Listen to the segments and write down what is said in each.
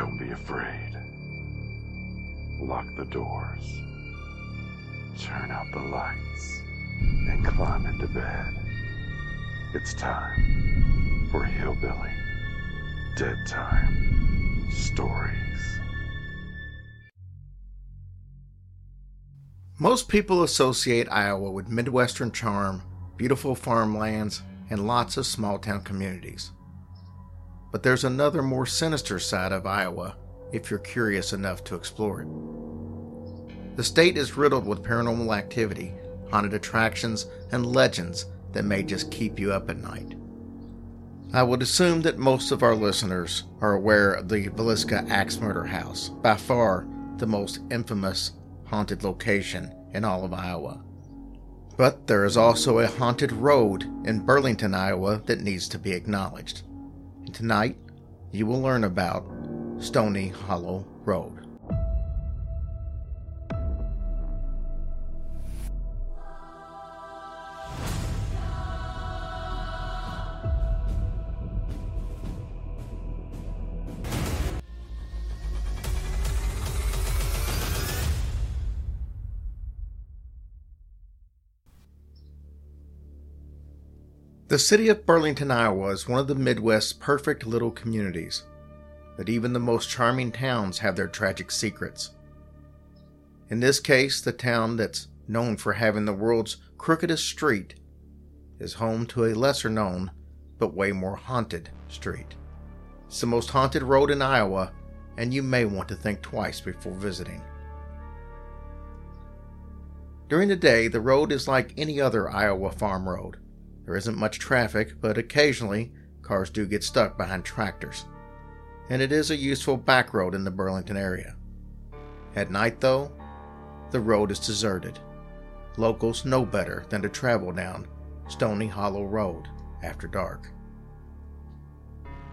Don't be afraid. Lock the doors. Turn out the lights. And climb into bed. It's time for Hillbilly Dead Time Stories. Most people associate Iowa with Midwestern charm, beautiful farmlands, and lots of small town communities. But there's another more sinister side of Iowa if you're curious enough to explore it. The state is riddled with paranormal activity, haunted attractions, and legends that may just keep you up at night. I would assume that most of our listeners are aware of the Villisca Axe Murder House, by far the most infamous haunted location in all of Iowa. But there is also a haunted road in Burlington, Iowa that needs to be acknowledged. Tonight, you will learn about Stony Hollow Road. The city of Burlington, Iowa is one of the Midwest's perfect little communities, but even the most charming towns have their tragic secrets. In this case, the town that's known for having the world's crookedest street is home to a lesser known, but way more haunted street. It's the most haunted road in Iowa, and you may want to think twice before visiting. During the day, the road is like any other Iowa farm road. There isn't much traffic, but occasionally cars do get stuck behind tractors. And it is a useful back road in the Burlington area. At night, though, the road is deserted. Locals know better than to travel down Stony Hollow Road after dark.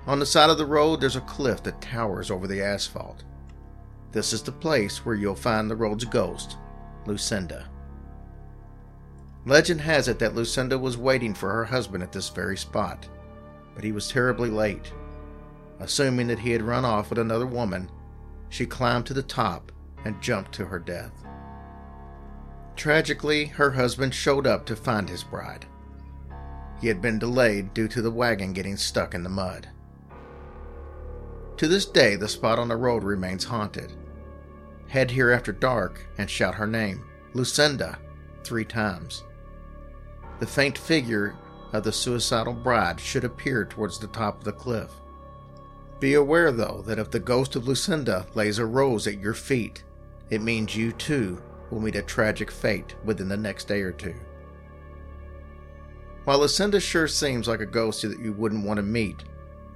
On the side of the road, there's a cliff that towers over the asphalt. This is the place where you'll find the road's ghost, Lucinda. Legend has it that Lucinda was waiting for her husband at this very spot, but he was terribly late. Assuming that he had run off with another woman, she climbed to the top and jumped to her death. Tragically, her husband showed up to find his bride. He had been delayed due to the wagon getting stuck in the mud. To this day, the spot on the road remains haunted. Head here after dark and shout her name, Lucinda, three times the faint figure of the suicidal bride should appear towards the top of the cliff. Be aware, though, that if the ghost of Lucinda lays a rose at your feet, it means you too will meet a tragic fate within the next day or two. While Lucinda sure seems like a ghost that you wouldn't want to meet,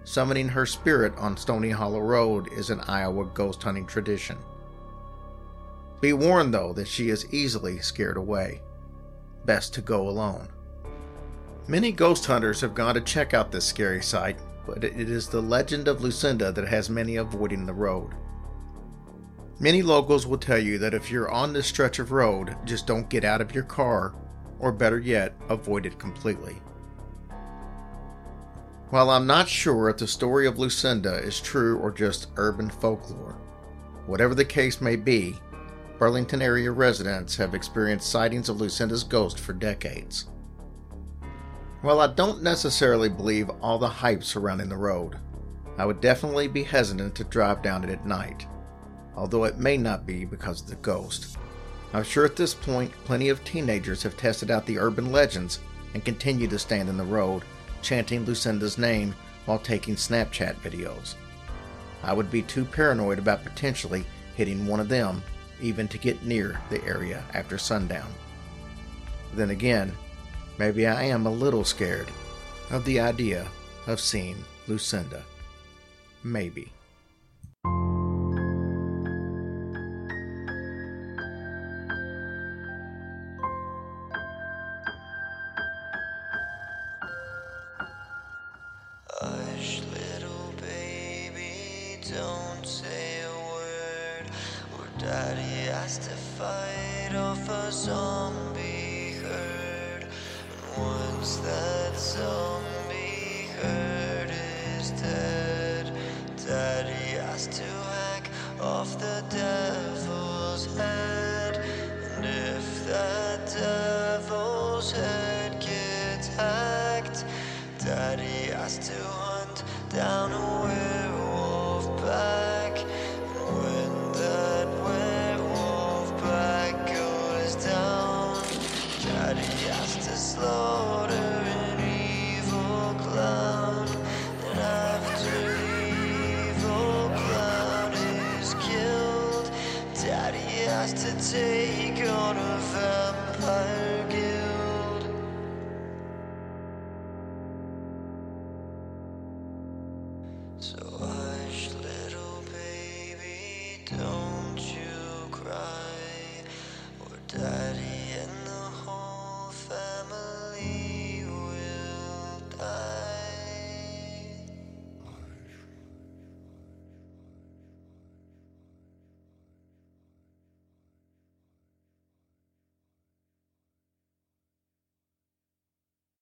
summoning her spirit on Stony Hollow Road is an Iowa ghost hunting tradition. Be warned, though, that she is easily scared away best to go alone. Many ghost hunters have gone to check out this scary sight, but it is the legend of Lucinda that has many avoiding the road. Many locals will tell you that if you're on this stretch of road, just don't get out of your car, or better yet, avoid it completely. While I'm not sure if the story of Lucinda is true or just urban folklore, whatever the case may be, Burlington area residents have experienced sightings of Lucinda's ghost for decades. While I don't necessarily believe all the hype surrounding the road, I would definitely be hesitant to drive down it at night, although it may not be because of the ghost. I'm sure at this point plenty of teenagers have tested out the urban legends and continue to stand in the road, chanting Lucinda's name while taking Snapchat videos. I would be too paranoid about potentially hitting one of them even to get near the area after sundown. Then again, maybe I am a little scared of the idea of seeing Lucinda. Maybe. has to fight off a zombie herd. And once that zombie herd is dead, Daddy has to hack off the devil's head. And if that devil's head gets hacked, Daddy has to hunt down a witch. take on a vampire guild. So hush, little baby, don't.